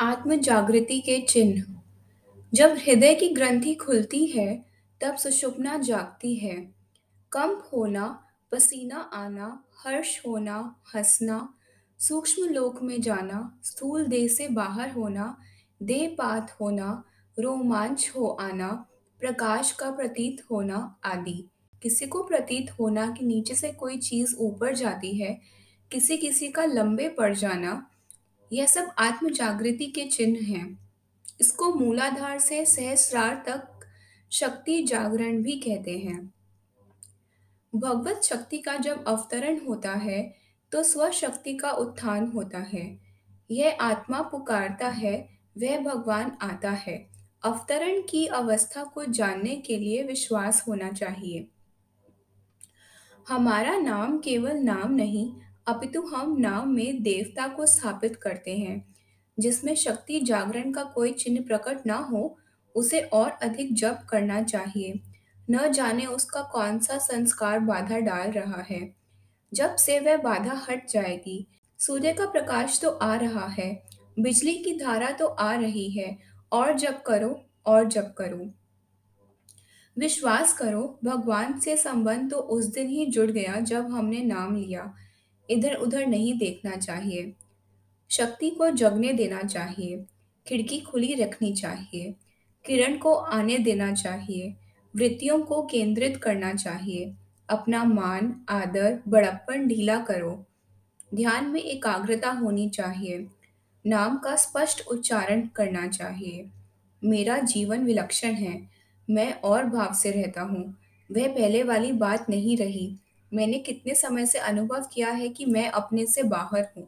आत्म जागृति के चिन्ह। जब हृदय की ग्रंथि खुलती है, तब सुषुप्ना जागती है। कंप होना, पसीना आना, हर्ष होना, हंसना, सूक्ष्म लोक में जाना, स्थूल देह से बाहर होना, देहपात होना, रोमांच हो आना, प्रकाश का प्रतीत होना आदि। किसी को प्रतीत होना कि नीचे से कोई चीज़ ऊपर जाती है किसी किसी का लंबे पड़ जाना यह सब आत्म जागृति के चिन्ह हैं। इसको मूलाधार से सहस्रार तक शक्ति जागरण भी कहते हैं। भगवत शक्ति का जब अवतरण होता है तो स्वशक्ति का उत्थान होता है। यह आत्मा पुकारता है, वह भगवान आता है। अवतरण की अवस्था को जानने के लिए विश्वास होना चाहिए। हमारा नाम केवल नाम नहीं अपितु हम नाम में देवता को स्थापित करते हैं। जिसमें शक्ति जागरण का कोई चिन्ह प्रकट ना हो, उसे और अधिक जप करना चाहिए। न जाने उसका कौन सा संस्कार बाधा डाल रहा है। जब से वह बाधा हट जाएगी, सूर्य का प्रकाश तो आ रहा है, बिजली की धारा तो आ रही है, और जब करो, और जब करो। विश्वास करो, भगवान से संबंध तो उस दिन ही जुड़ गया जब हमने नाम लिया। इधर उधर नहीं देखना चाहिए। शक्ति को जगने देना चाहिए। खिड़की खुली रखनी चाहिए। किरण को आने देना चाहिए। वृत्तियों को केंद्रित करना चाहिए। अपना मान, आदर, बड़प्पन ढीला करो। ध्यान में एकाग्रता होनी चाहिए। नाम का स्पष्ट उच्चारण करना चाहिए। मेरा जीवन विलक्षण है। मैं और भाव से रहता हूँ। वह पहले वाली बात नहीं रही। मैंने कितने समय से अनुभव किया है कि मैं अपने से बाहर हूँ।